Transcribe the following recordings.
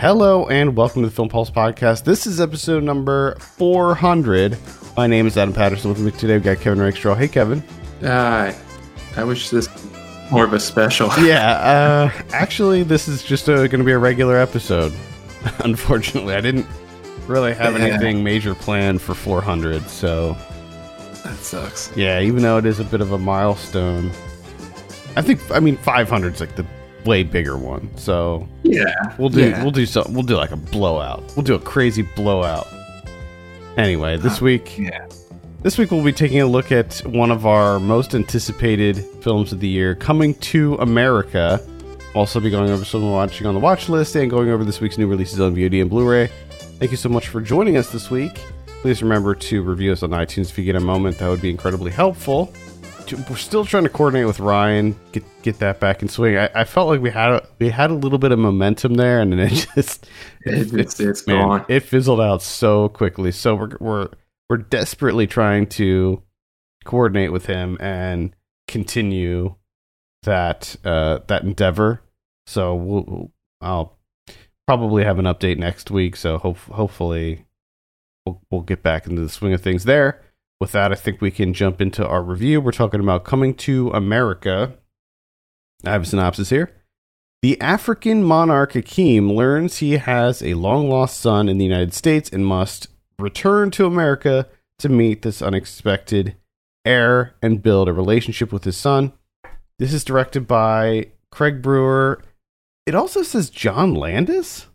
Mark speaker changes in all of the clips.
Speaker 1: Hello and welcome to the Film Pulse podcast. This is episode number 400. My name is Adam Patterson. With me today, we've got Kevin Rakestraw. Hey, Kevin.
Speaker 2: Uh, I wish this more of a special.
Speaker 1: Yeah, uh, actually, this is just going to be a regular episode. Unfortunately, I didn't really have
Speaker 2: Yeah.
Speaker 1: anything major planned for 400, so
Speaker 2: that sucks.
Speaker 1: yeah, even though it is a bit of a milestone, I think I mean 500 is like the way bigger one. So
Speaker 2: Yeah,
Speaker 1: We'll do
Speaker 2: Yeah.
Speaker 1: we'll do something. We'll do like a blowout. We'll do a crazy blowout. Anyway, this uh, week
Speaker 2: yeah.
Speaker 1: this week we'll be taking a look at one of our most anticipated films of the year, Coming to America. Also be going over some watching on the watch list and going over this week's new releases on VOD and Blu-ray. Thank you so much for joining us this week. Please remember to review us on iTunes if you get a moment. That would be incredibly helpful. We're still trying to coordinate with Ryan, get get that back in swing. I, I felt like we had a, we had a little bit of momentum there, and then it just
Speaker 2: It- it's- it's
Speaker 1: man,
Speaker 2: gone.
Speaker 1: It fizzled out so quickly. So we're we're we're desperately trying to coordinate with him and continue that uh, that endeavor. So we'll, I'll probably have an update next week. So hope, hopefully we'll we'll get back into the swing of things there. With that, I think we can jump into our review. We're talking about Coming to America. I have a synopsis here. The African monarch Akeem learns he has a long lost son in the United States and must return to America to meet this unexpected heir and build a relationship with his son. This is directed by Craig Brewer. It also says John Landis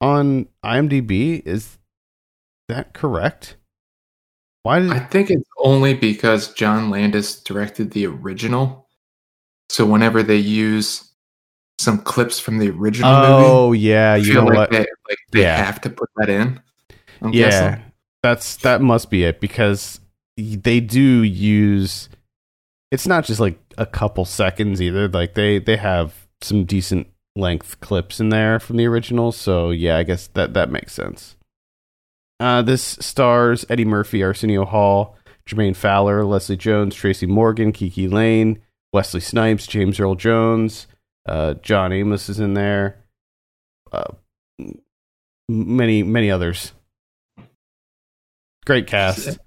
Speaker 1: on IMDb. Is that correct? Why did
Speaker 2: I think it's only because John Landis directed the original. So whenever they use some clips from the original movie,
Speaker 1: Oh yeah, you
Speaker 2: feel
Speaker 1: know
Speaker 2: like
Speaker 1: what?
Speaker 2: they like they
Speaker 1: Yeah.
Speaker 2: have to put that in. I'm
Speaker 1: yeah
Speaker 2: guessing.
Speaker 1: that's that must be it because they do use it's not just like a couple seconds either like they they have some decent length clips in there from the original so yeah i guess that that makes sense uh this stars eddie murphy arsenio hall jermaine fowler leslie jones tracy morgan kiki layne wesley snipes james earl jones uh john amos is in there uh many many others. Great cast.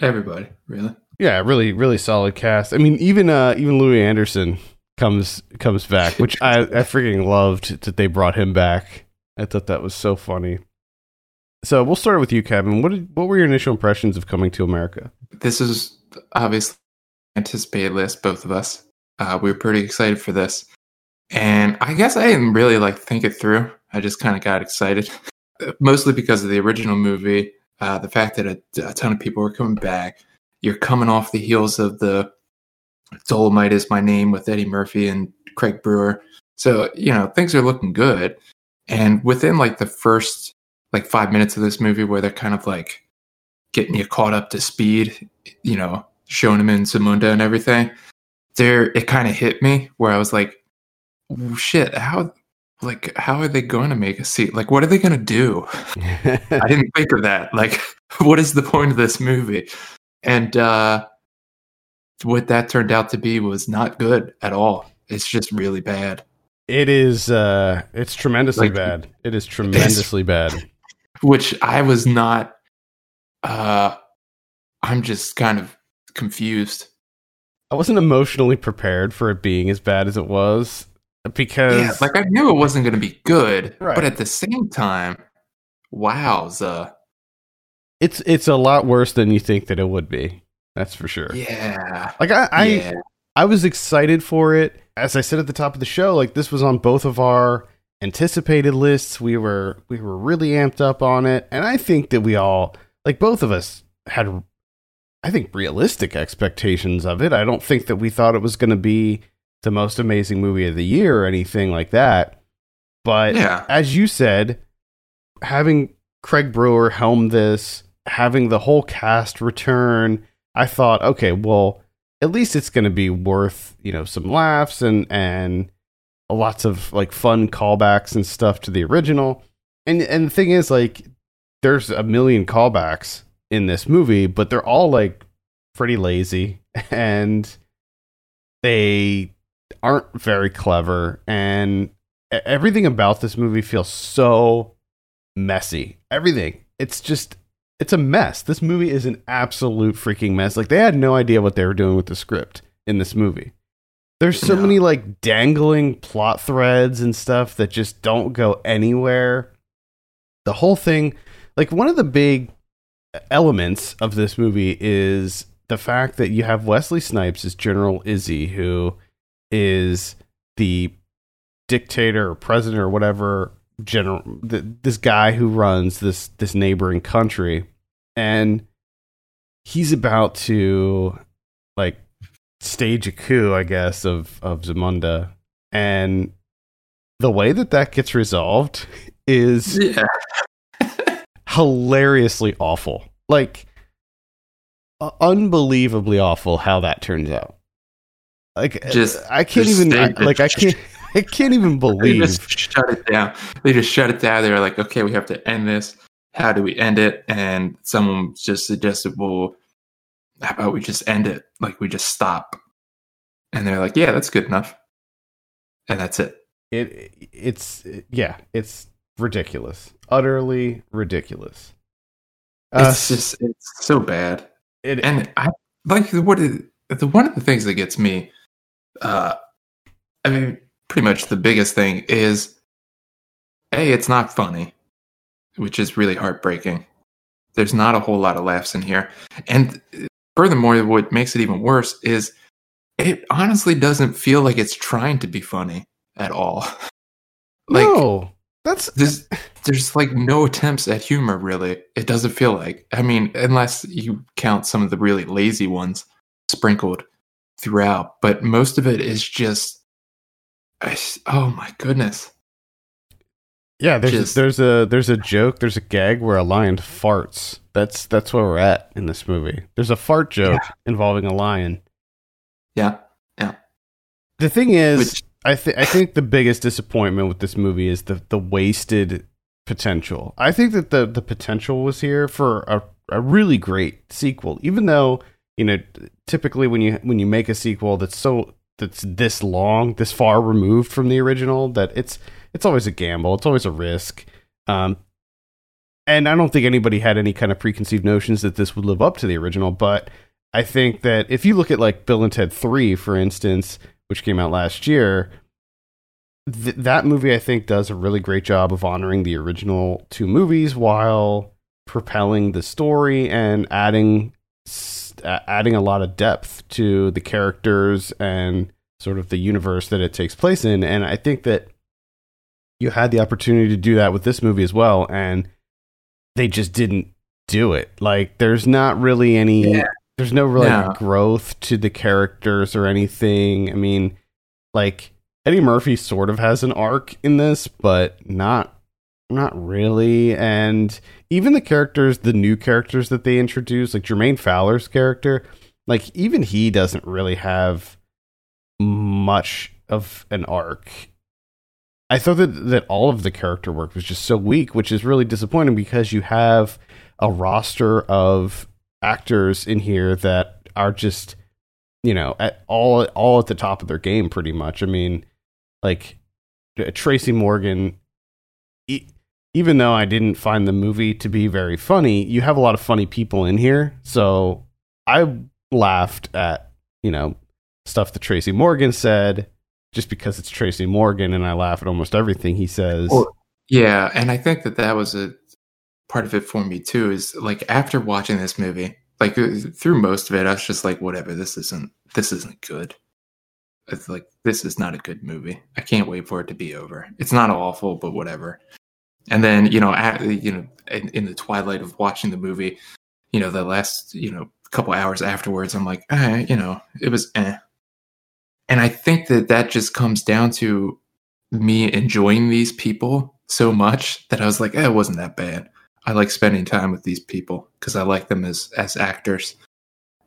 Speaker 2: Everybody, really.
Speaker 1: yeah really really solid cast. I mean even uh even louie anderson comes comes back which i i freaking loved that they brought him back. I thought that was so funny so we'll start with you kevin what did, what were your initial impressions of coming to america
Speaker 2: This is obviously anticipated list, both of us. Uh, we were pretty excited for this. And I guess I didn't really like think it through. I just kind of got excited, mostly because of the original movie. Uh, the fact that a, a ton of people were coming back. You're coming off the heels of the Dolemite is my name with Eddie Murphy and Craig Brewer. So, you know, things are looking good. And within like the first like five minutes of this movie where they're kind of like getting you caught up to speed, you know, showing him in Zamunda and everything, there it kind of hit me where I was like, "Oh, shit, how like how are they going to make a seat? Like what are they going to do? I didn't think of that. Like what is the point of this movie? And uh what that turned out to be was not good at all. It's just really bad.
Speaker 1: it is uh it's tremendously
Speaker 2: Like,
Speaker 1: bad it is tremendously bad
Speaker 2: Which I was not uh I'm just kind of confused.
Speaker 1: i wasn't emotionally prepared for it being as bad as it was because
Speaker 2: Yeah, like I knew it wasn't going to be good,
Speaker 1: Right.
Speaker 2: but at the same time, wowza.
Speaker 1: it's it's a lot worse than you think that it would be that's for sure
Speaker 2: Yeah.
Speaker 1: like i i
Speaker 2: yeah.
Speaker 1: I was excited for it. As I said at the top of the show, like this was on both of our anticipated lists. We were we were really amped up on it, and I think that we all like both of us had I think realistic expectations of it. I don't think that we thought it was going to be the most amazing movie of the year or anything like that. But
Speaker 2: Yeah.
Speaker 1: as you said, having Craig Brewer helm this, having the whole cast return, I thought, okay, well, at least it's going to be worth you know some laughs and and lots of like fun callbacks and stuff to the original. And and the thing is, like, there's a million callbacks in this movie, but they're all like pretty lazy and they aren't very clever and everything about this movie feels so messy. Everything. It's just it's a mess. This movie is an absolute freaking mess. Like they had no idea what they were doing with the script in this movie. There's so
Speaker 2: No.
Speaker 1: many like dangling plot threads and stuff that just don't go anywhere. The whole thing, like one of the big elements of this movie is the fact that you have Wesley Snipes as General Izzi, who is the dictator or president or whatever general th- this guy who runs this this neighboring country and he's about to like stage a coup i guess of of zamunda and the way that that gets resolved is
Speaker 2: Yeah.
Speaker 1: hilariously awful like unbelievably awful how that turns out like
Speaker 2: Just-
Speaker 1: i can't
Speaker 2: just
Speaker 1: even I- like i can't i can't even
Speaker 2: They
Speaker 1: believe
Speaker 2: just shut it down. They just shut it down. They were like, okay, we have to end this. How do we end it? And someone just suggested, well, how about we just end it? Like we just stop. And they're like, yeah, that's good enough. And that's it.
Speaker 1: it it's yeah it's ridiculous utterly ridiculous Uh,
Speaker 2: It's just it's so bad.
Speaker 1: it,
Speaker 2: And I like what it, the one of the things that gets me uh I mean pretty much the biggest thing is a it's not funny, which is really heartbreaking. There's not a whole lot of laughs in here. And furthermore what makes it even worse is it honestly doesn't feel like it's trying to be funny at all. like
Speaker 1: no that's
Speaker 2: there's there's like no attempts at humor really it doesn't feel like i mean unless you count some of the really lazy ones sprinkled throughout but most of it is just oh my goodness
Speaker 1: yeah there's there's a there's a joke there's a gag where a lion farts. That's that's where we're at in this movie. There's a fart joke involving a lion.
Speaker 2: Yeah, yeah.
Speaker 1: The thing is
Speaker 2: Which-
Speaker 1: i think i think the biggest disappointment with this movie is the the wasted potential. I think that the the potential was here for a, a really great sequel even though you know typically when you when you make a sequel that's so that's this long this far removed from the original that it's it's always a gamble it's always a risk. Um and i don't think anybody had any kind of preconceived notions that this would live up to the original but i think that if you look at like bill and ted 3 for instance which came out last year th- that movie i think does a really great job of honoring the original two movies while propelling the story and adding s- a- adding a lot of depth to the characters and sort of the universe that it takes place in and i think that you had the opportunity to do that with this movie as well and they just didn't do it like there's not really any
Speaker 2: Yeah.
Speaker 1: there's no really
Speaker 2: No.
Speaker 1: growth to the characters or anything i mean like eddie murphy sort of has an arc in this but not not really and even the characters the new characters that they introduce like jermaine fowler's character like even he doesn't really have much of an arc. I thought that that all of the character work was just so weak which is really disappointing because you have a roster of actors in here that are just you know at all all at the top of their game pretty much. I mean like tracy morgan even though i didn't find the movie to be very funny you have a lot of funny people in here. So i laughed at you know stuff that tracy morgan said just because it's tracy morgan and i laugh at almost everything he says.
Speaker 2: Well, yeah and i think that that was a part of it for me too is like after watching this movie like uh, through most of it i was just like whatever this isn't this isn't good. It's like this is not a good movie. I can't wait for it to be over. It's not awful but whatever and then you know at, you know in, in the twilight of watching the movie you know the last you know couple hours afterwards i'm like eh, you know it was eh. and i think that that just comes down to me enjoying these people so much that i was like eh, it wasn't that bad I like spending time with these people because I like them as as actors.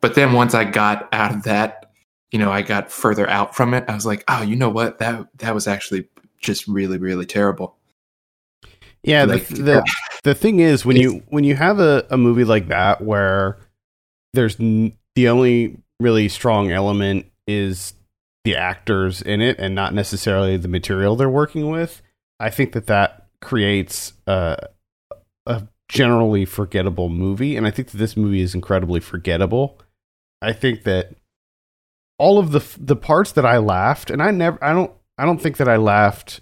Speaker 2: But then once I got out of that, you know, I got further out from it. I was like, oh, you know what? That that was actually just really really terrible.
Speaker 1: Yeah,
Speaker 2: Like,
Speaker 1: the, the the thing is when you when you have a, a movie like that where there's n- the only really strong element is the actors in it and not necessarily the material they're working with, I think that that creates a, a generally forgettable movie, and I think that this movie is incredibly forgettable. I think that all of the the parts that I laughed, and I never, I don't, I don't think that I laughed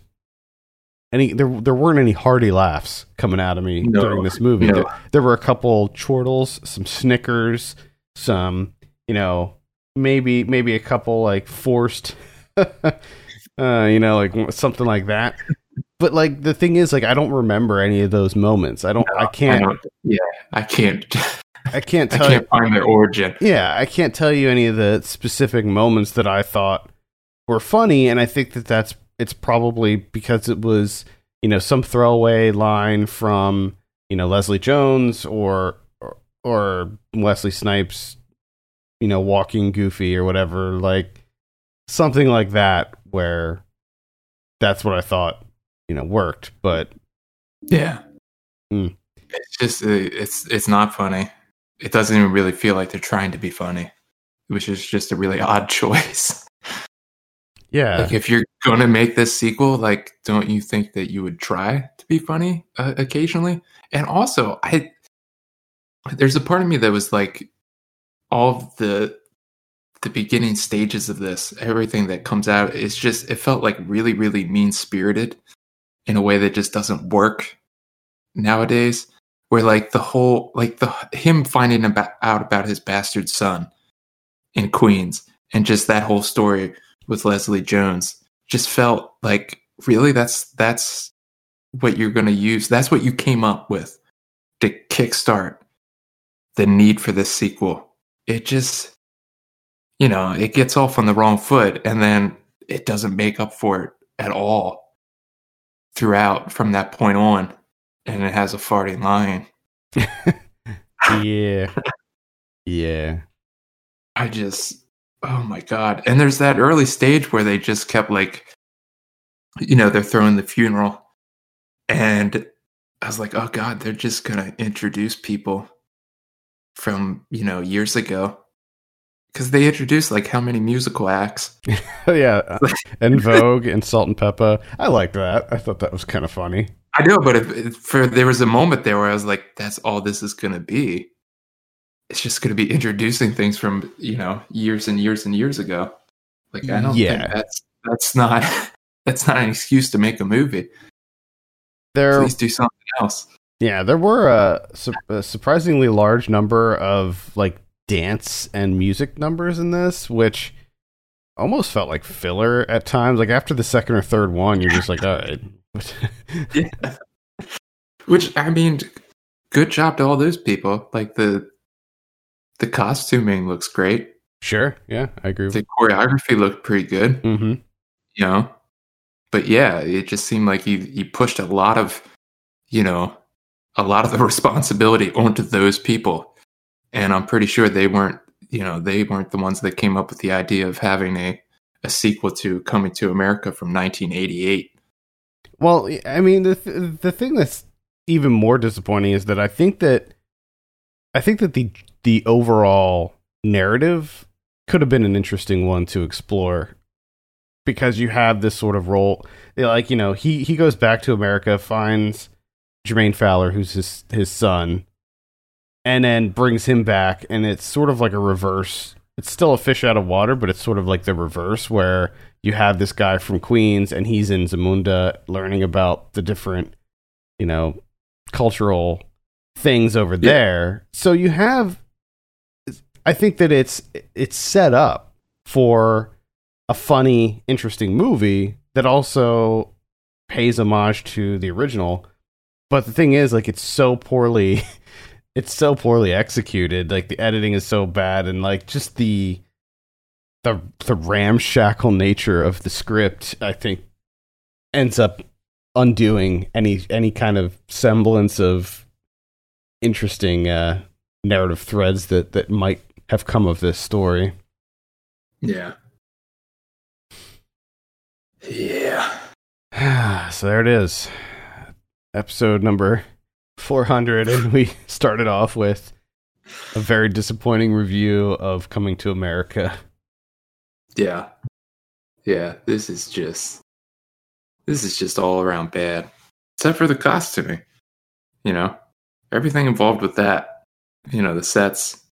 Speaker 1: any. There, there weren't any hearty laughs coming out of me
Speaker 2: No,
Speaker 1: during this movie.
Speaker 2: no.
Speaker 1: There, there were a couple chortles, some Snickers, some, you know, maybe maybe a couple like forced, uh, you know, like something like that. But like the thing is, like I don't remember any of those moments. I don't. I
Speaker 2: I
Speaker 1: can't.
Speaker 2: don't- yeah, I can't.
Speaker 1: I can't tell you.
Speaker 2: can't find their origin.
Speaker 1: Yeah, I can't tell you any of the specific moments that I thought were funny, and I think that that's it's probably because it was you know some throwaway line from you know Leslie Jones or or, or Wesley Snipes, you know walking Goofy or whatever, like something like that, where that's what I thought you know worked, but
Speaker 2: Yeah.
Speaker 1: Hmm.
Speaker 2: It's just uh, it's it's not funny. It doesn't even really feel like they're trying to be funny, which is just a really odd choice.
Speaker 1: Yeah,
Speaker 2: like if you're going to make this sequel, like don't you think that you would try to be funny uh, occasionally? And also, I there's a part of me that was like all the the beginning stages of this, everything that comes out is just it felt like really really mean spirited in a way that just doesn't work nowadays where like the whole like the him finding about, out about his bastard son in Queens and just that whole story with Leslie Jones just felt like really that's that's what you're going to use that's what you came up with to kickstart the need for this sequel. It just you know it gets off on the wrong foot and then it doesn't make up for it at all throughout from that point on and it has a farting lion.
Speaker 1: Yeah, yeah.
Speaker 2: I just, oh my god! And there's that early stage where they just kept like, you know, they're throwing the funeral, and I was like, oh god, they're just gonna introduce people from you know years ago, because they introduced like how many musical acts?
Speaker 1: yeah, uh, and Vogue and Salt-N-Pepa. I like that. I thought that was kind of funny.
Speaker 2: I know, but if, if for there was a moment there where I was like, that's all this is gonna be. It's just gonna be introducing things from you know years and years and years ago. Like I don't
Speaker 1: Yeah.
Speaker 2: think that's that's not that's not an excuse to make a movie.
Speaker 1: There,
Speaker 2: Please do something else.
Speaker 1: yeah, there were a, su- a surprisingly large number of like dance and music numbers in this, which almost felt like filler at times. Like after the second or third one, you're just like, all right.
Speaker 2: Yeah. Which I mean, good job to all those people. Like the the costuming looks great.
Speaker 1: sure, yeah, I agree.
Speaker 2: The choreography looked pretty good.
Speaker 1: mm-hmm.
Speaker 2: you know but yeah it just seemed like you you pushed a lot of you know a lot of the responsibility onto those people and i'm pretty sure they weren't you know they weren't the ones that came up with the idea of having a a sequel to coming to america from 1988
Speaker 1: Well, I mean, the th- the thing that's even more disappointing is that I think that I think that the the overall narrative could have been an interesting one to explore because you have this sort of role. Like you know he he goes back to America finds Jermaine Fowler who's his his son and then brings him back and it's sort of like a reverse. It's still a fish out of water but it's sort of like the reverse where you have this guy from Queens and he's in Zamunda learning about the different you know cultural things over
Speaker 2: Yeah.
Speaker 1: there. So you have I think that it's it's set up for a funny, interesting movie that also pays homage to the original. But the thing is, like, it's so poorly, it's so poorly executed. Like, the editing is so bad, and like, just the the the ramshackle nature of the script, I think, ends up undoing any any kind of semblance of interesting uh, narrative threads that that might have come of this story.
Speaker 2: yeah yeah
Speaker 1: so there it is. Episode number 400. And we started off with a very disappointing review of Coming to America.
Speaker 2: yeah yeah this is just this is just all around bad. Except for the costuming. You know, everything involved with that. You know, the sets,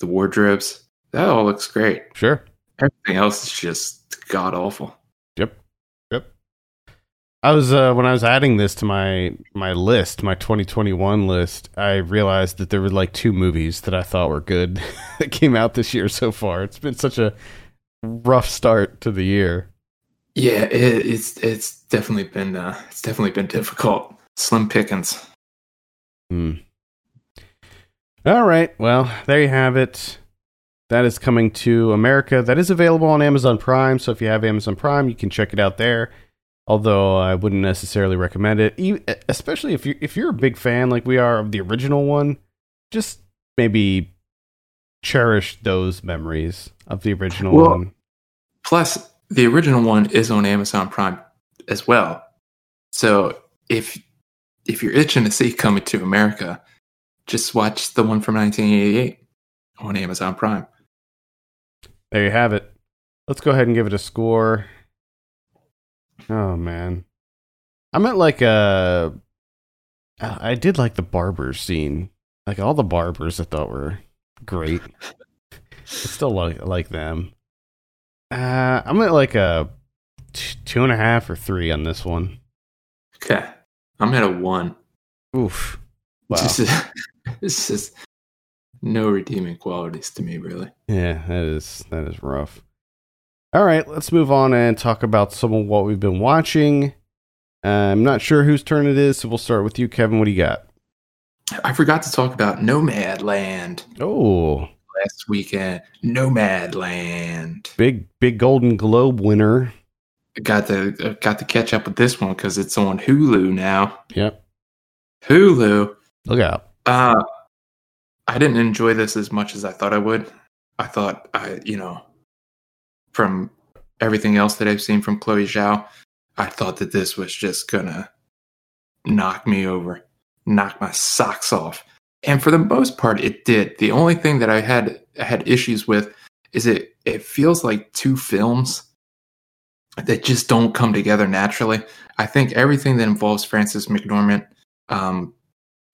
Speaker 2: the wardrobes, that all looks great.
Speaker 1: Sure.
Speaker 2: Everything else is just god awful.
Speaker 1: Yep. Yep. I was uh, when I was adding this to my my list, my 2021 list, I realized that there were like two movies that I thought were good that came out this year so far. It's been such a rough start to the year.
Speaker 2: Yeah, it, it's it's definitely been uh, it's definitely been difficult. Slim pickings.
Speaker 1: Hmm. All right. Well, there you have it. That is coming to America. That is available on Amazon Prime. So if you have Amazon Prime, you can check it out there. Although I wouldn't necessarily recommend it, especially if you if you're a big fan like we are of the original one. Just maybe cherish those memories of the original
Speaker 2: Well,
Speaker 1: one.
Speaker 2: Plus, the original one is on Amazon Prime as well. So if if you're itching to see Coming to America, just watch the one from 1988 on Amazon Prime.
Speaker 1: There you have it. Let's go ahead and give it a score. Oh man, I'm at like a. I did like the barber scene. Like all the barbers, I thought were great. I still like like them. Uh, I'm at like a t- two and a half or three on this one.
Speaker 2: Okay, I'm at a one.
Speaker 1: Oof. Wow.
Speaker 2: This is it's just no redeeming qualities to me, really.
Speaker 1: Yeah, that is that is rough. All right, let's move on and talk about some of what we've been watching. Uh, I'm not sure whose turn it is, so we'll start with you, Kevin. What do you got?
Speaker 2: I forgot to talk about Nomadland
Speaker 1: Oh,
Speaker 2: last weekend. Nomadland.
Speaker 1: big big Golden Globe winner.
Speaker 2: Got to got to catch up with this one because it's on Hulu now.
Speaker 1: Yep.
Speaker 2: Hulu.
Speaker 1: Look out.
Speaker 2: Uh, I didn't enjoy this as much as I thought I would. I thought I, you know, from everything else that I've seen from Chloe Zhao, I thought that this was just gonna knock me over, knock my socks off. And for the most part, it did. The only thing that I had had issues with is it it feels like two films that just don't come together naturally. I think everything that involves Frances McDormand um,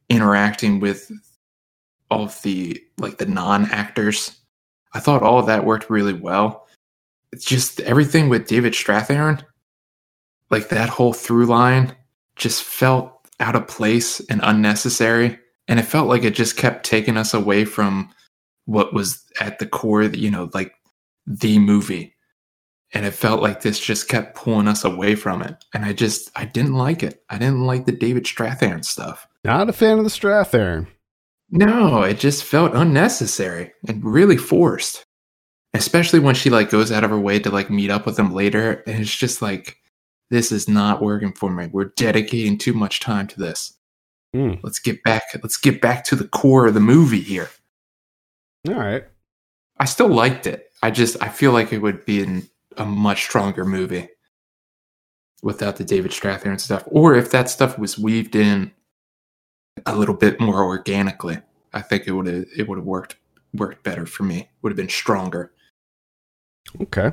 Speaker 2: interacting with all of the like the non-actors. I thought all of that worked really well. It's just everything with david strathairn like that whole through line just felt out of place and unnecessary. And it felt like it just kept taking us away from what was at the core you know like the movie. And it felt like this just kept pulling us away from it. And i just i didn't like it. I didn't like the david strathairn stuff
Speaker 1: Not a fan of the Strathairn.
Speaker 2: no, it just felt unnecessary and really forced. Especially when she like goes out of her way to like meet up with him later and it's just like this is not working for me. We're dedicating too much time to this.
Speaker 1: Hmm.
Speaker 2: Let's get back let's get back to the core of the movie here.
Speaker 1: All right.
Speaker 2: I still liked it. I just I feel like it would be in a much stronger movie without the David Strathairn stuff or if that stuff was weaved in a little bit more organically. I think it would have it would have worked worked better for me. Would have been stronger.
Speaker 1: Okay.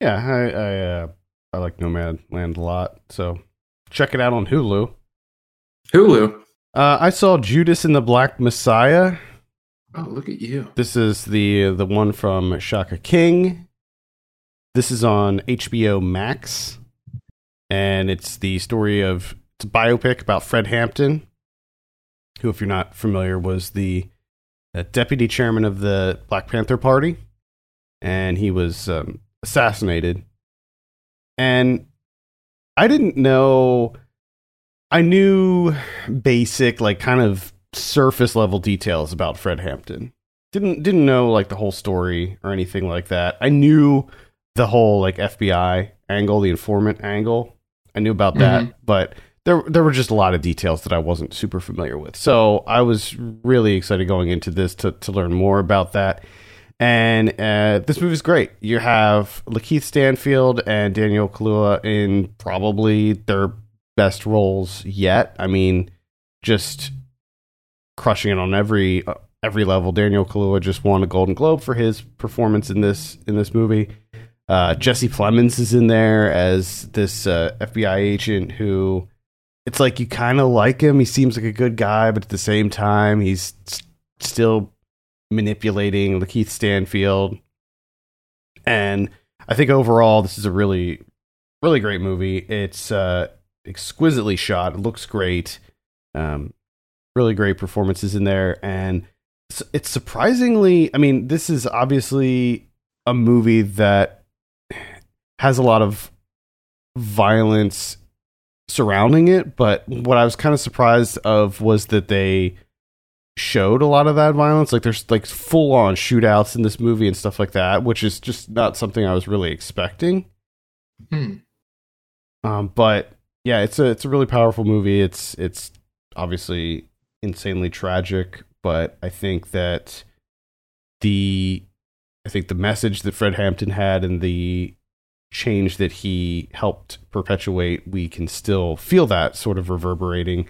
Speaker 1: Yeah, I I uh, I like Nomad Land a lot, so check it out on Hulu.
Speaker 2: Hulu.
Speaker 1: Uh, I saw Judas and the Black Messiah.
Speaker 2: Oh, look at you.
Speaker 1: This is the the one from Shaka King. This is on HBO Max, and it's the story of it's a biopic about Fred Hampton, who, if you're not familiar, was the uh, deputy chairman of the Black Panther Party, and he was um, assassinated. And I didn't know. I knew basic, like kind of surface level details about Fred Hampton. Didn't didn't know like the whole story or anything like that. I knew the whole like FBI angle, the informant angle. I knew about that,
Speaker 2: Mhm.
Speaker 1: but there there were just a lot of details that I wasn't super familiar with. So I was really excited going into this to to learn more about that. And uh, this is great. You have Lakeith Stanfield and Daniel Kaluuya in probably their best roles yet. I mean, just crushing it on every uh, every level. Daniel Kaluuya just won a Golden Globe for his performance in this in this movie. Uh, Jesse Plemons is in there as this uh, FBI agent who it's like you kind of like him. He seems like a good guy, but at the same time, he's still manipulating Lakeith Stanfield. And I think overall, this is a really, really great movie. It's uh, exquisitely shot. It looks great. Um, really great performances in there, and it's surprisingly. I mean, this is obviously a movie that has a lot of violence surrounding it, but what I was kind of surprised of was that they showed a lot of that violence. Like there's like full on shootouts in this movie and stuff like that, which is just not something I was really expecting.
Speaker 2: Hmm.
Speaker 1: Um, but yeah, it's a it's a really powerful movie. It's it's obviously insanely tragic, but I think that the I think the message that Fred Hampton had and the change that he helped perpetuate, we can still feel that sort of reverberating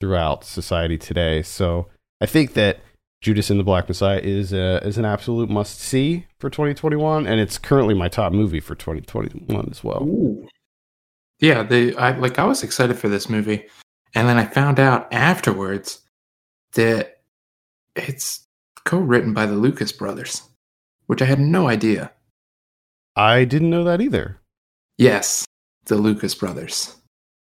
Speaker 1: throughout society today. So I think that Judas and the Black Messiah is a, is an absolute must see for 2021, and it's currently my top movie for 2021 as well.
Speaker 2: Ooh. Yeah, they I like I was excited for this movie. And then I found out afterwards that it's co-written by the Lucas brothers, which I had no idea.
Speaker 1: I didn't know that either.
Speaker 2: Yes, the Lucas brothers.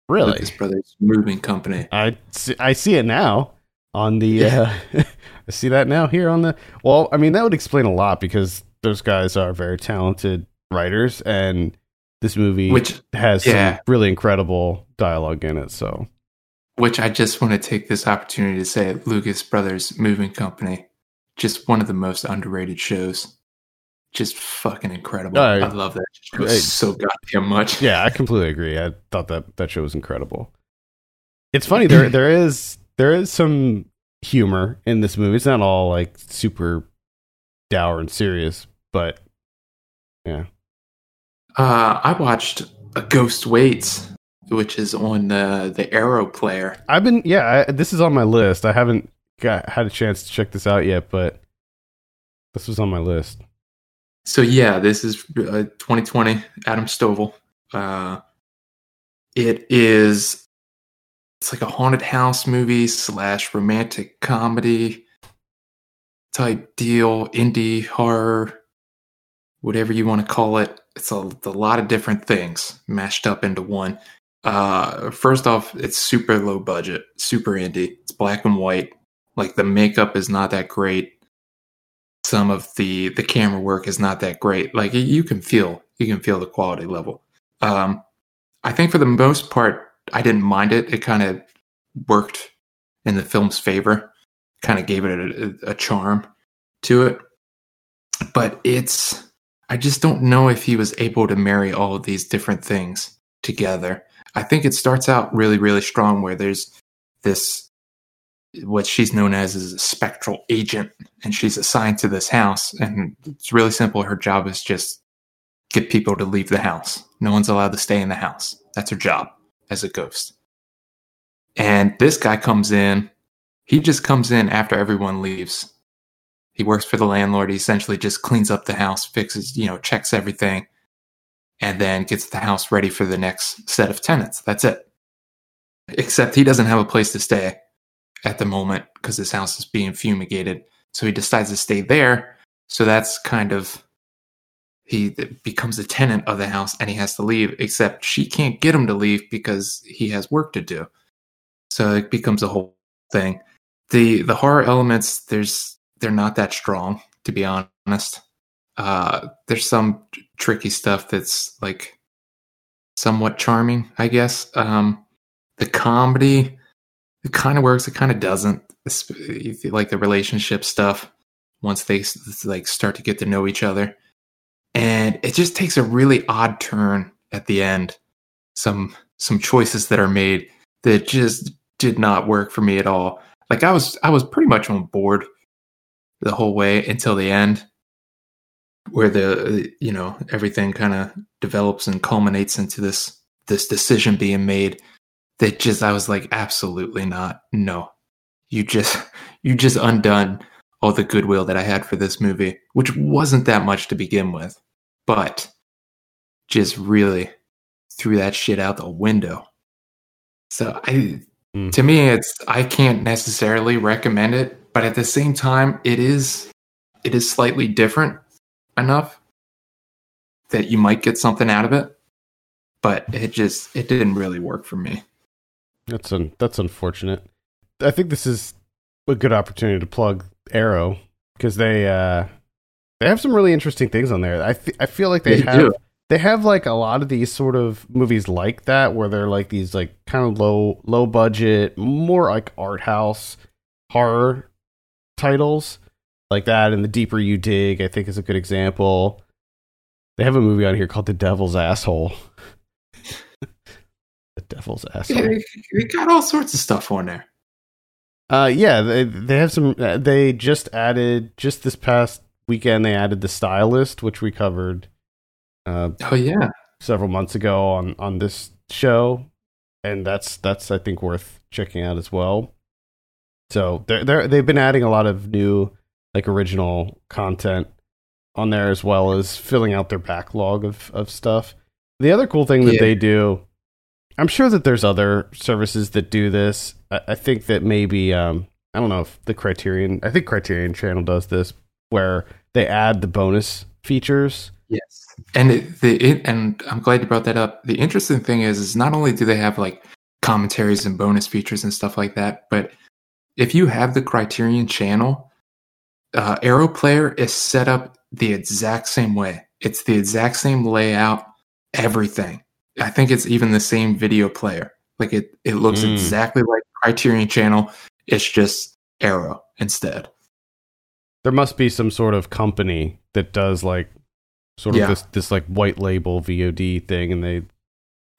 Speaker 1: Really?
Speaker 2: Lucas Brothers Moving Company.
Speaker 1: I see, I see it now on the.
Speaker 2: Yeah.
Speaker 1: Uh, I see that now here on the. Well, I mean that would explain a lot because those guys are very talented writers, and this movie
Speaker 2: Which
Speaker 1: has
Speaker 2: yeah.
Speaker 1: some really incredible dialogue in it. So
Speaker 2: which I just want to take this opportunity to say Lucas Brothers Moving Company. Just one of the most underrated shows. Just fucking incredible.
Speaker 1: I-
Speaker 2: I love that show
Speaker 1: I-
Speaker 2: so goddamn much.
Speaker 1: yeah, I completely agree. I thought that that show was incredible. It's funny there there is there is some humor in this movie. It's not all like super dour and serious, but yeah.
Speaker 2: Uh, I watched A Ghost Waits, which is on the the Arrow player.
Speaker 1: I've been yeah. I, this is on my list. I haven't got had a chance to check this out yet, but this was on my list.
Speaker 2: So yeah, this is uh, 2020 Adam Stovall. Uh, it is it's like a haunted house movie slash romantic comedy type deal, indie horror, whatever you want to call it. It's a, a lot of different things mashed up into one. Uh, first off, it's super low budget, super indie. It's black and white. Like the makeup is not that great some of the the camera work is not that great. Like you- can feel you can feel the quality level. Um i think for the most part i didn't mind it. It kind of worked in the film's favor kind of gave it a, a charm to it. But it's i just don't know if he was able to marry all of these different things together. I think it starts out really really strong where there's this what she's known as is a spectral agent and she's assigned to this house and it's really simple. Her job is just get people to leave the house. No one's allowed to stay in the house. That's her job as a ghost. And this guy comes in. He just comes in after everyone leaves. He works for the landlord. He essentially just cleans up the house fixes you know checks everything and then gets the house ready for the next set of tenants. That's it. Except he doesn't have a place to stay at the moment because his house is being fumigated. So he decides to stay there. So that's kind of he becomes a tenant of the house and he has to leave. Except she can't get him to leave because he has work to do. So it becomes a whole thing. the The horror elements there's they're not that strong to be honest. Uh, there's some tricky stuff that's like somewhat charming, I guess. Um, the comedy it kind of works it kind of doesn't like the relationship stuff once they like start to get to know each other and it just takes a really odd turn at the end some some choices that are made that just did not work for me at all like i was i was pretty much on board the whole way until the end where the you know everything kind of develops and culminates into this this decision being made that just I was like absolutely not. No. You just you just undone all the goodwill that I had for this movie, which wasn't that much to begin with. But just really threw that shit out the window. So I
Speaker 1: Mm.
Speaker 2: to me it's I can't necessarily recommend it, but at the same time it is it is slightly different enough that you might get something out of it. But it just it didn't really work for me.
Speaker 1: That's un- that's unfortunate. I think this is a good opportunity to plug Arrow because they uh they have some really interesting things on there. I I feel like they,
Speaker 2: They
Speaker 1: have
Speaker 2: do.
Speaker 1: they have like a lot of these sort of movies like that where they're like these like kind of low low budget, more like art house horror titles like that. And the deeper you dig, I think is a good example. They have a movie on here called The Devil's Asshole. the Devil's Asshole.
Speaker 2: they, they got all sorts of stuff on there.
Speaker 1: Uh, yeah, they they have some. Uh, they just added just this past weekend. They added the stylist, which we covered uh,
Speaker 2: Oh yeah.
Speaker 1: several months ago on on this show, and that's that's I think worth checking out as well. So they're they they've been adding a lot of new like original content on there as well as filling out their backlog of of stuff. The other cool thing that
Speaker 2: Yeah.
Speaker 1: they do, I'm sure that there's other services that do this. I, I think that maybe um I don't know if the Criterion I think Criterion Channel does this where they add the bonus features.
Speaker 2: Yes. And it, the it, and I'm glad you brought that up. The interesting thing is, is not only do they have like commentaries and bonus features and stuff like that, but if you have the Criterion channel, uh, Arrow Player is set up the exact same way. It's the exact same layout, everything. I think it's even the same video player. Like it, it looks
Speaker 1: Mm.
Speaker 2: exactly like Criterion channel. It's just Arrow instead.
Speaker 1: there must be some sort of company that does like sort of
Speaker 2: Yeah.
Speaker 1: this this like white label VOD thing, and they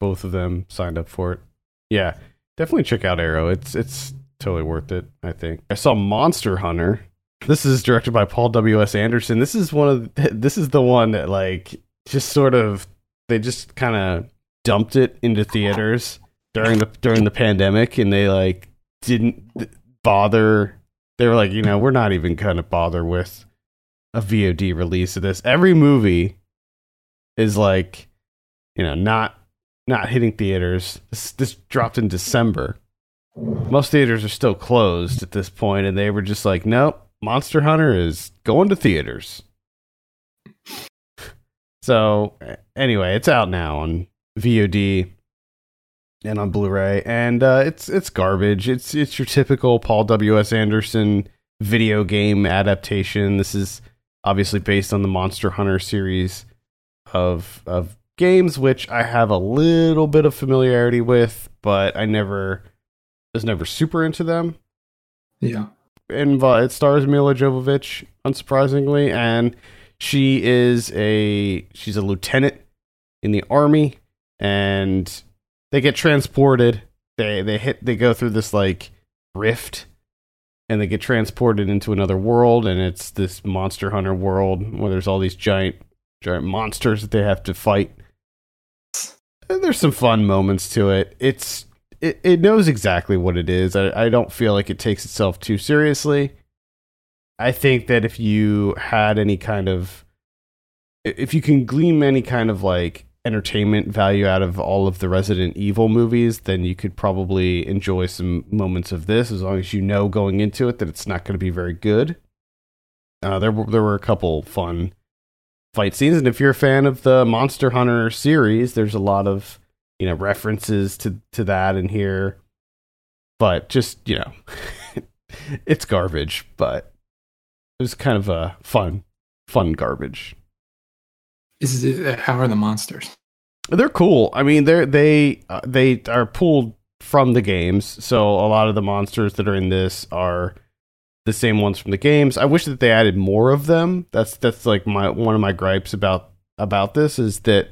Speaker 1: both of them signed up for it. Yeah, definitely check out Arrow. It's it's totally worth it. I think I saw Monster Hunter. This is directed by Paul W S Anderson. This is one of the, this is the one that like just sort of they just kind of dumped it into theaters during the during the pandemic, and they like didn't bother they were like, you know, we're not even gonna bother with a VOD release of this. Every movie is like, you know, not not hitting theaters. This, this dropped in December. Most theaters are still closed at this point, and they were just like, nope, Monster Hunter is going to theaters. So anyway, it's out now on VOD and on Blu-ray, and uh, it's it's garbage. It's it's your typical Paul W S Anderson video game adaptation. This is obviously based on the Monster Hunter series of of games, which I have a little bit of familiarity with, but I never was never super into them.
Speaker 2: Yeah.
Speaker 1: And uh, it stars Milla Jovovich, unsurprisingly, and she is a she's a lieutenant in the army, and they get transported. They they hit they go through this like rift, and they get transported into another world, and it's this monster hunter world where there's all these giant giant monsters that they have to fight. And there's some fun moments to it. It's it, it knows exactly what it is. I, I don't feel like it takes itself too seriously. I think that if you had any kind of if you can glean any kind of like entertainment value out of all of the Resident Evil movies, then you could probably enjoy some moments of this as long as you know going into it that it's not going to be very good. Uh, there there were a couple fun fight scenes, and if you're a fan of the Monster Hunter series, there's a lot of you know references to to that in here. But just you know, it's garbage, but it was kind of a fun fun garbage.
Speaker 2: Is it, how are the monsters?
Speaker 1: They're cool. I mean, they're they uh, they are pulled from the games. So a lot of the monsters that are in this are the same ones from the games. I wish that they added more of them. That's that's like my one of my gripes about about this is that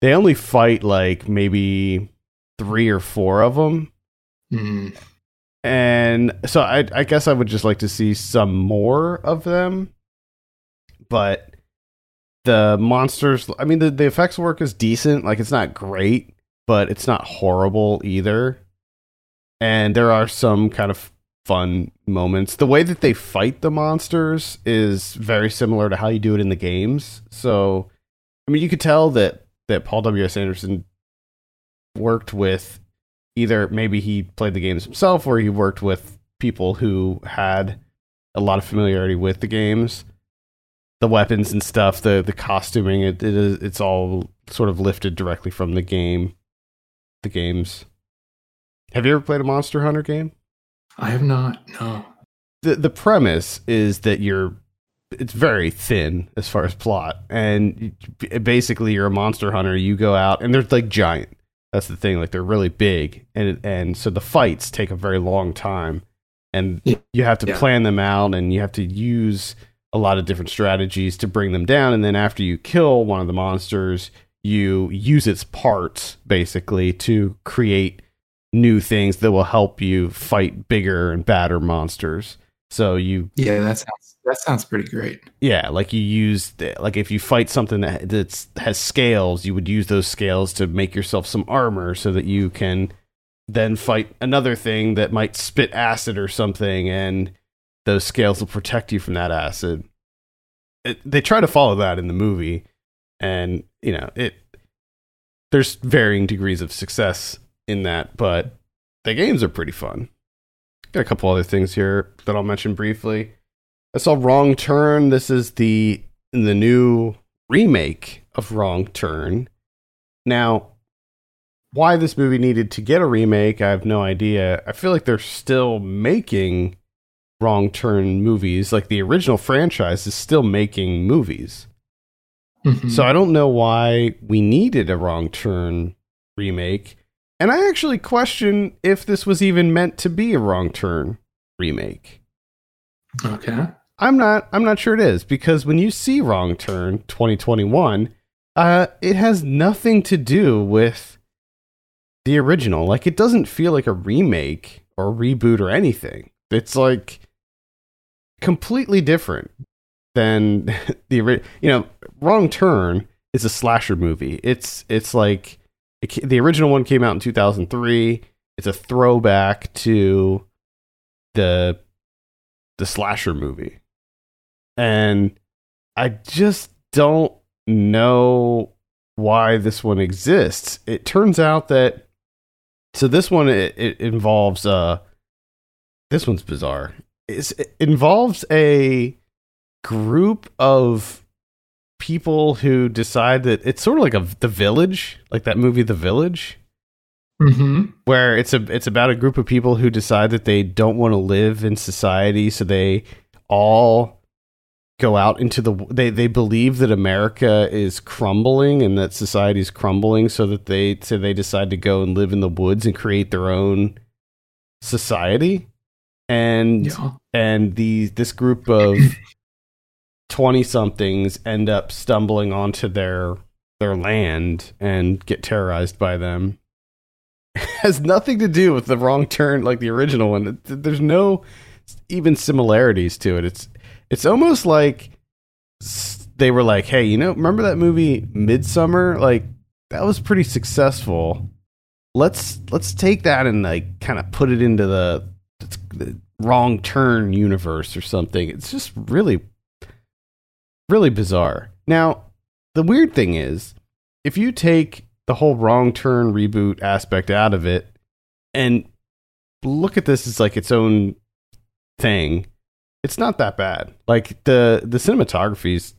Speaker 1: they only fight like maybe three or four of them.
Speaker 2: Mm,
Speaker 1: And so I I guess I would just like to see some more of them. But the monsters I mean the, the effects work is decent. Like it's not great, but it's not horrible either. And there are some kind of fun moments. The way that they fight the monsters is very similar to how you do it in the games. So I mean you could tell that that Paul W S Anderson worked with either maybe he played the games himself or he worked with people who had a lot of familiarity with the games the weapons and stuff the the costuming it, it is it's all sort of lifted directly from the game the games have you ever played a monster hunter game
Speaker 2: I have not. No.
Speaker 1: the the premise is that you're it's very thin as far as plot and basically you're a monster hunter you go out and they're like giant that's the thing like they're really big and and so the fights take a very long time and
Speaker 2: Yeah.
Speaker 1: you have to
Speaker 2: Yeah.
Speaker 1: plan them out and you have to use a lot of different strategies to bring them down and then after you kill one of the monsters you use its parts basically to create new things that will help you fight bigger and badder monsters so you
Speaker 2: Yeah, that sounds that sounds pretty great.
Speaker 1: yeah, like you use the- like if you fight something that that's, has scales, you would use those scales to make yourself some armor so that you can then fight another thing that might spit acid or something, and those scales will protect you from that acid. It, they try to follow that in the movie, and you know it. There's varying degrees of success in that, but the games are pretty fun. Got a couple other things here that I'll mention briefly. I saw Wrong Turn. This is the the new remake of Wrong Turn. Now, why this movie needed to get a remake, I have no idea. I feel like they're still making Wrong Turn movies. Like the original franchise is still making movies.
Speaker 2: Mhm.
Speaker 1: So I don't know why we needed a Wrong Turn remake. And I actually question if this was even meant to be a Wrong Turn remake.
Speaker 2: okay.
Speaker 1: I'm not I'm not sure it is because when you see Wrong Turn 2021, uh it has nothing to do with the original. Like it doesn't feel like a remake or a reboot or anything. It's like completely different than the you know, Wrong Turn is a slasher movie. It's it's like it, the original one came out in 2003. It's a throwback to the the slasher movie. And I just don't know why this one exists. It turns out that so this one it, it involves uh this one's bizarre. It involves a group of people who decide that it's sort of like a the village, like that movie The Village?
Speaker 2: Hmm
Speaker 1: where it's a it's about a group of people who decide that they don't want to live in society so they all go out into the they they believe that America is crumbling and that society is crumbling so that they so they decide to go and live in the woods and create their own society and
Speaker 2: Yeah.
Speaker 1: and the this group of 20 somethings end up stumbling onto their their land and get terrorized by them. Has nothing to do with the wrong turn like the original one. There's no even similarities to it. It's it's almost like they were like hey you know remember that movie Midsommar? Like that was pretty successful. Let's let's take that and like kind of put it into the, the wrong turn universe or something. It's just really really bizarre. Now the weird thing is if you take the whole wrong turn reboot aspect out of it and look at this as like its own thing it's not that bad. Like the the cinematography is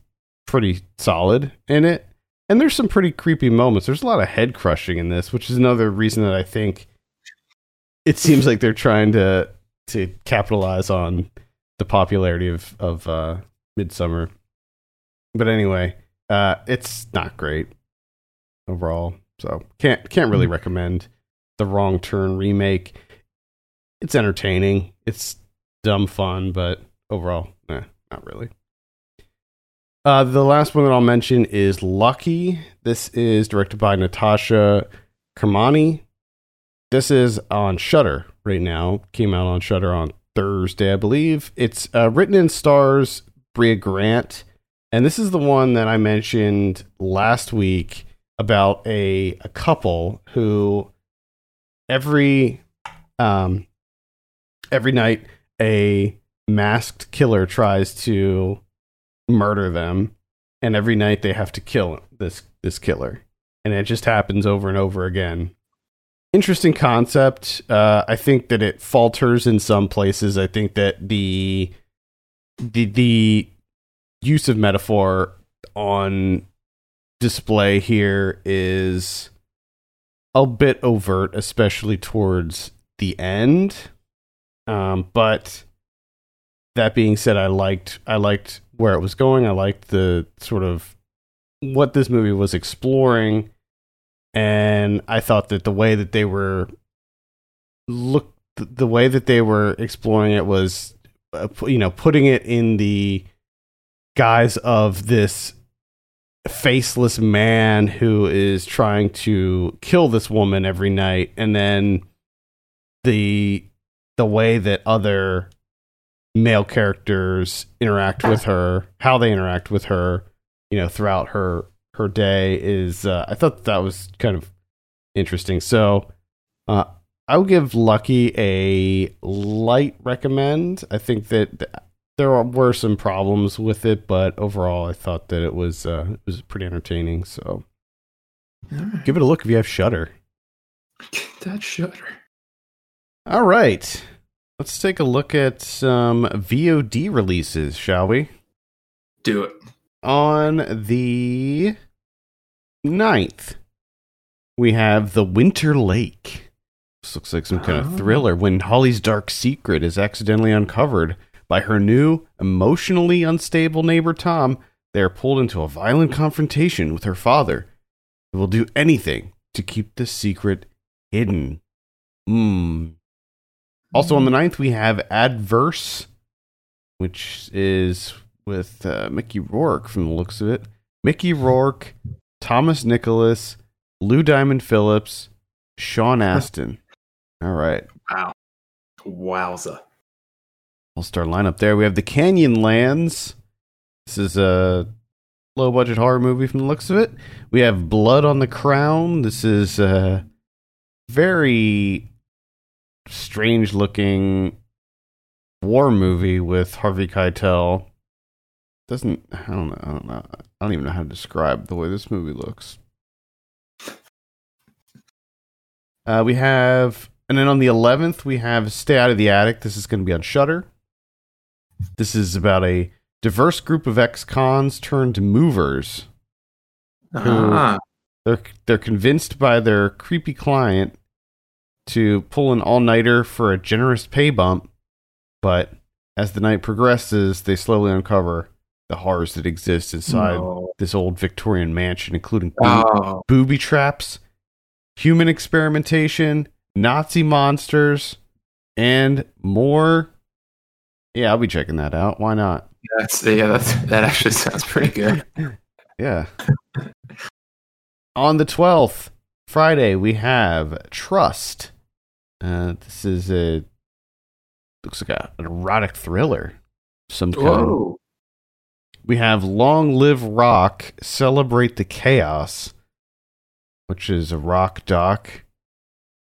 Speaker 1: pretty solid in it. And there's some pretty creepy moments. There's a lot of head crushing in this which is another reason that i think it seems like they're trying to to capitalize on the popularity of of uh Midsommar. But anyway uh it's not great overall so can't can't really recommend the wrong turn remake. It's entertaining. It's dumb fun but overall eh, not really. Uh, the last one that I'll mention is Lucky. This is directed by Natasha Kermani. This is on Shudder right now. Came out on Shudder on Thursday, I believe. It's uh, written and stars Brea Grant, and this is the one that I mentioned last week about a a couple who every um every night a masked killer tries to murder them and every night they have to kill this this killer and it just happens over and over again. Interesting concept. Uh, I think that it falters in some places. I think that the the the use of metaphor on display here is a bit overt, especially towards the end. Um, but that being said, I liked I liked where it was going. I liked the sort of what this movie was exploring, and I thought that the way that they were look the way that they were exploring it was, uh, you know, putting it in the guise of this faceless man who is trying to kill this woman every night. And then the the way that other male characters interact with her how they interact with her you know throughout her her day is uh, i thought that was kind of interesting so uh, i would give lucky a light recommend i think that there were some problems with it, but overall, I thought that it was uh, it was pretty entertaining. So,
Speaker 2: Alright.
Speaker 1: give it a look if you have Shudder.
Speaker 2: that shudder.
Speaker 1: All right, let's take a look at some VOD releases, shall we?
Speaker 2: Do it.
Speaker 1: On the 9th, we have The Winter Lake. This looks like some kind
Speaker 2: Oh.
Speaker 1: of thriller when Holly's dark secret is accidentally uncovered by her new, emotionally unstable neighbor Tom. They are pulled into a violent confrontation with her father, who will do anything to keep the secret hidden. Hmm. Also on the 9th, we have Adverse, which is with uh, Mickey Rourke from the looks of it. Mickey Rourke, Thomas Nicholas, Lou Diamond Phillips, Sean Astin. All right.
Speaker 2: Wow. Wowza.
Speaker 1: All star lineup there. We have the Canyon Lands. This is a low budget horror movie from the looks of it. We have Blood on the Crown. This is a very strange looking war movie with Harvey Keitel. Doesn't I don't know I don't know I don't even know how to describe the way this movie looks. Uh, we have and then on the 11th we have Stay Out of the Attic. This is going to be on Shudder. This is about a diverse group of ex-cons turned movers.
Speaker 2: Ah,
Speaker 1: They're they're convinced by their creepy client to pull an all-nighter for a generous pay bump, but as the night progresses, they slowly uncover the horrors that exist inside
Speaker 2: no.
Speaker 1: this old Victorian mansion, including
Speaker 2: Oh,
Speaker 1: booby traps, human experimentation, Nazi monsters, and more. Yeah, I'll be checking that out. Why not?
Speaker 2: that's yeah. That's, that actually sounds pretty good.
Speaker 1: Yeah. On the 12th, Friday, we have Trust. Uh, this is a looks like a, an erotic thriller. Some kind.
Speaker 2: Whoa.
Speaker 1: We have Long Live Rock, Celebrate the Chaos, which is a rock doc.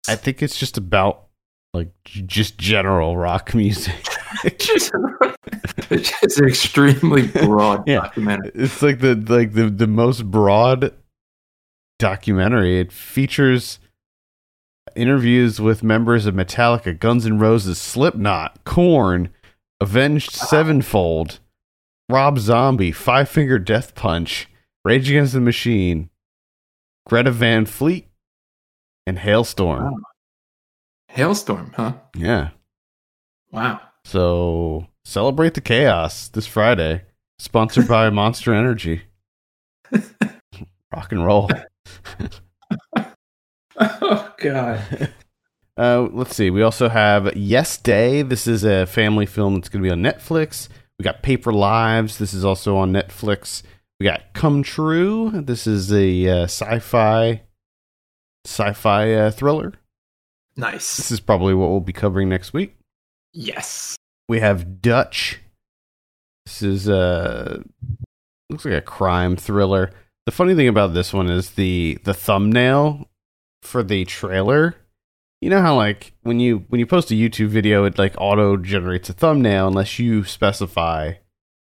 Speaker 1: I think it's just about like just general rock music.
Speaker 2: It's just extremely broad
Speaker 1: Yeah.
Speaker 2: documentary.
Speaker 1: It's like the like the the most broad documentary. It features interviews with members of Metallica, Guns N' Roses, Slipknot, Korn, Avenged Sevenfold, Rob Zombie, Five Finger Death Punch, Rage Against the Machine, Greta Van Fleet, and Halestorm.
Speaker 2: Wow. Halestorm, huh?
Speaker 1: Yeah.
Speaker 2: Wow.
Speaker 1: So celebrate the chaos this Friday. Sponsored by Monster Energy. Rock and roll.
Speaker 2: Oh God.
Speaker 1: Uh, let's see. We also have Yes Day. This is a family film that's going to be on Netflix. We got Paper Lives. This is also on Netflix. We got Come True. This is a uh, sci-fi sci-fi uh, thriller.
Speaker 2: Nice.
Speaker 1: This is probably what we'll be covering next week.
Speaker 2: Yes.
Speaker 1: We have Dutch. This is uh looks like a crime thriller. The funny thing about this one is the the thumbnail for the trailer. You know how like when you when you post a YouTube video, it like auto generates a thumbnail unless you specify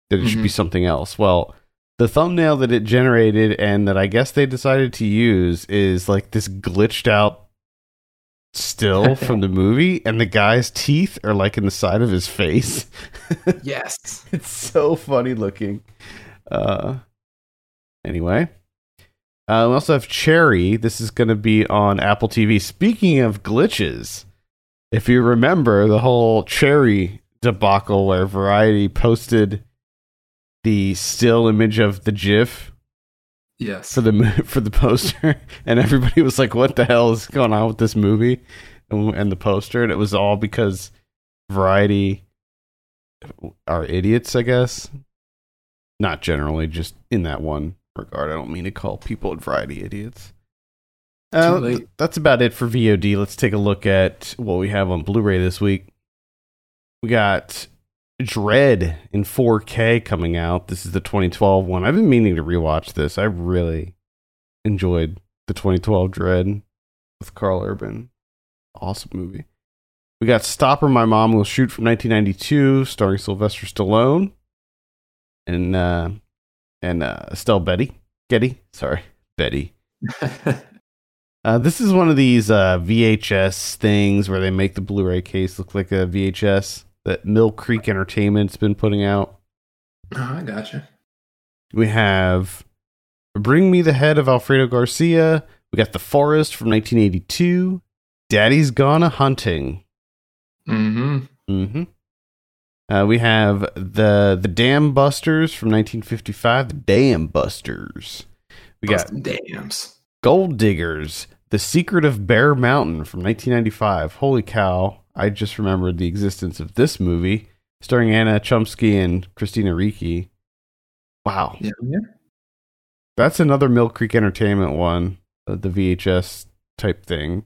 Speaker 1: that it should be
Speaker 2: Mhm.
Speaker 1: something else. Well, the thumbnail that it generated and that I guess they decided to use is like this glitched out still from the movie, and the guy's teeth are like in the side of his face.
Speaker 2: yes.
Speaker 1: it's so funny looking. Uh, anyway, uh, we also have Cherry. This is going to be on Apple TV. Speaking of glitches, if you remember the whole Cherry debacle where Variety posted the still image of the GIF
Speaker 2: Yes.
Speaker 1: for the for the poster, and everybody was like, "What the hell is going on with this movie?" and, and the poster, and it was all because Variety are idiots, I guess. Not generally, just in that one regard. I don't mean to call people at Variety idiots. Uh,
Speaker 2: Too late.
Speaker 1: that's about it for VOD. Let's take a look at what we have on Blu-ray this week. We got Dredd in 4K coming out. This is the 2012 one. I've been meaning to rewatch this. I really enjoyed the 2012 Dredd with Karl Urban. Awesome movie. We got Stop or My Mom Will Shoot from 1992, starring Sylvester Stallone and uh, and uh, Estelle Betty. Getty, sorry, Betty. Uh, this is one of these uh, VHS things where they make the Blu-ray case look like a VHS that Mill Creek Entertainment's been putting out.
Speaker 2: oh, I gotcha.
Speaker 1: We have Bring Me the Head of Alfredo Garcia. We got The Forest from 1982. Daddy's Gone a Hunting.
Speaker 2: Mm-hmm.
Speaker 1: Mm-hmm. Uh, we have the the Dam Busters from 1955. The Dam Busters. We got
Speaker 2: dams.
Speaker 1: Gold Diggers, The Secret of Bear Mountain from 1995. Holy cow, I just remembered the existence of this movie, starring Anna Chlumsky and Christina Ricci. Wow,
Speaker 2: Yeah, yeah.
Speaker 1: that's another Mill Creek Entertainment one, uh, the VHS type thing.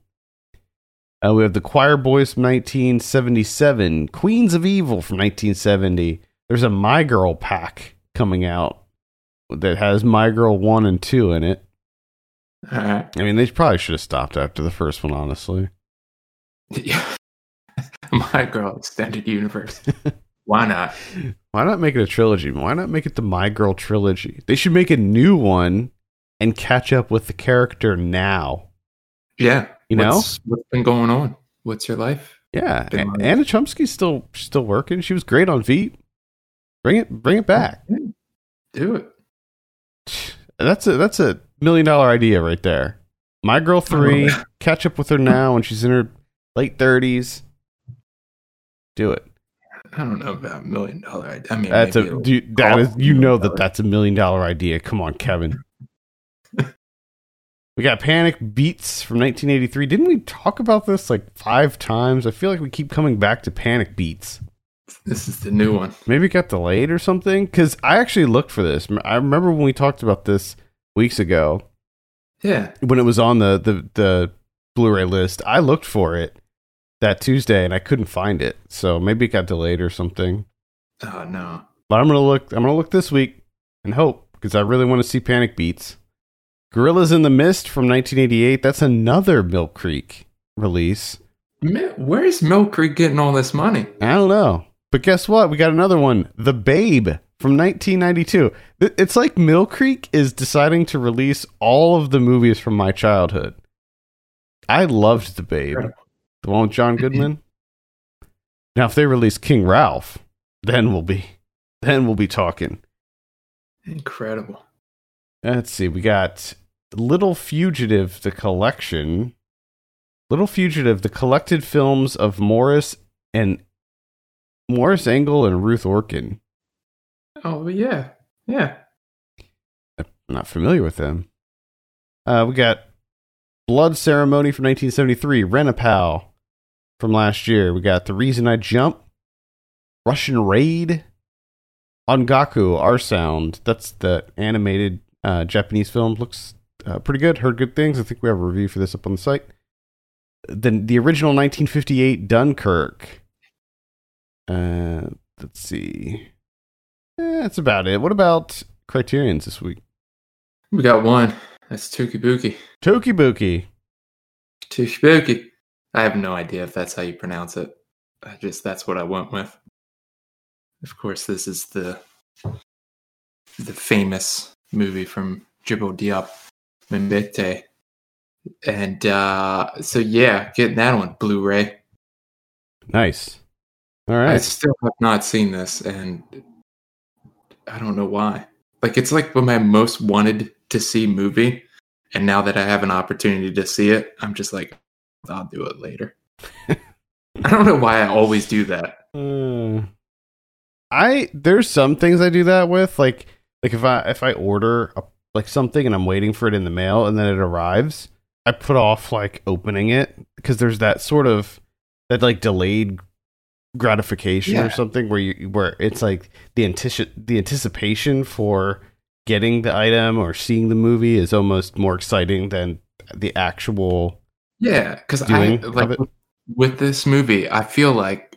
Speaker 1: Uh, we have The Choir Boys from 1977, Queens of Evil from 1970. There's a My Girl pack coming out that has My Girl 1 and 2 in it.
Speaker 2: Right.
Speaker 1: I mean, they probably should have stopped after the first one, honestly.
Speaker 2: Yeah. My girl extended universe. Why not?
Speaker 1: Why not make it a trilogy? Why not make it the My Girl trilogy? They should make a new one and catch up with the character now.
Speaker 2: Yeah.
Speaker 1: You know?
Speaker 2: What's, what's been going on? What's your life?
Speaker 1: Yeah, A- Anna Chlumsky's still still working. She was great on Veep. Bring it, bring it back.
Speaker 2: Do it.
Speaker 1: That's a that's a million dollar idea right there. My Girl three, catch up with her now when she's in her late thirties. Do it.
Speaker 2: I don't know about a million dollar. idea. I mean,
Speaker 1: That's a dude, that is you know that that's a million dollar idea. Come on, Kevin. We got Panic Beats from 1983. Didn't we talk about this like five times? I feel like we keep coming back to Panic Beats.
Speaker 2: This is the new one.
Speaker 1: Maybe it got delayed or something. Because I actually looked for this. I remember when we talked about this weeks ago
Speaker 2: Yeah.
Speaker 1: when it was on the the the Blu-ray list. I looked for it that Tuesday and I couldn't find it. So maybe it got delayed or something.
Speaker 2: Oh no.
Speaker 1: But I'm gonna look. I'm gonna look this week and hope because I really want to see Panic Beats. Gorillas in the Mist from 1988. That's another Mill Creek release.
Speaker 2: Where's Mill Creek getting all this money?
Speaker 1: I don't know, but guess what? We got another one. The Babe from 1992. It's like Mill Creek is deciding to release all of the movies from my childhood. I loved The Babe, the one with John Goodman. Now, if they release King Ralph, then we'll be, then we'll be talking.
Speaker 2: Incredible.
Speaker 1: Let's see. We got Little Fugitive, the collection. Little Fugitive, the collected films of Morris and Morris Engel and Ruth Orkin.
Speaker 2: Oh yeah. Yeah.
Speaker 1: I'm not familiar with them. Uh, we got Blood Ceremony from 1973, Rent-a-Pal from last year. We got The Reason I Jump, Russian Raid, Ongaku, Our Sound. That's the animated uh, Japanese film. Looks uh, pretty good. Heard good things. I think we have a review for this up on the site. Then the original 1958 Dunkirk. Uh, let's see. Eh, that's about it. What about Criterion's this week?
Speaker 2: We got one. That's Touki Bouki.
Speaker 1: Tokibuki.
Speaker 2: Touki Bouki. I have no idea if that's how you pronounce it. I just that's what I went with. Of course, this is the the famous movie from Djibo Diop, Mambéty. And uh, so, yeah, getting that one Blu ray.
Speaker 1: Nice. All right.
Speaker 2: I still have not seen this, and I don't know why. Like, it's like my most wanted to see movie. And now that I have an opportunity to see it, I'm just like, I'll do it later. I don't know why I always do that.
Speaker 1: Uh, I there's some things I do that with, like like if I if I order a, like something and I'm waiting for it in the mail and then it arrives, I put off like opening it because there's that sort of that like delayed gratification
Speaker 2: Yeah.
Speaker 1: or something where you where it's like the antici- the anticipation for getting the item or seeing the movie is almost more exciting than the actual
Speaker 2: Yeah, because I like
Speaker 1: it.
Speaker 2: with this movie, I feel like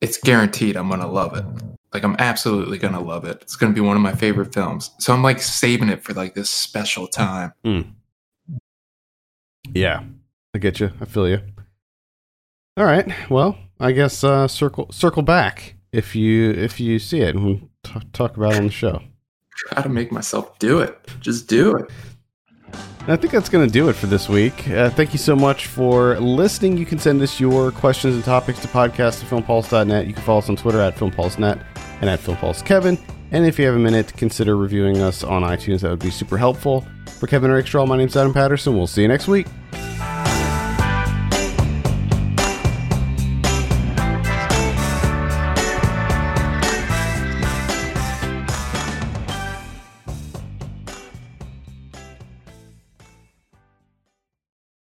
Speaker 2: it's guaranteed I'm gonna love it. Like I'm absolutely gonna love it. It's gonna be one of my favorite films. So I'm like saving it for like this special time.
Speaker 1: Yeah, I get you. I feel you. All right. Well, I guess uh, circle circle back if you if you see it and we'll t- talk about it on the show.
Speaker 2: Try to make myself do it. Just do it.
Speaker 1: I think that's going to do it for this week. Uh, thank you so much for listening. You can send us your questions and topics to podcast at filmpulse.net. You can follow us on Twitter at filmpulsenet and at filmpulsekevin. And if you have a minute, consider reviewing us on iTunes. That would be super helpful. For Kevin Rakestraw, my name's Adam Patterson. We'll see you next week.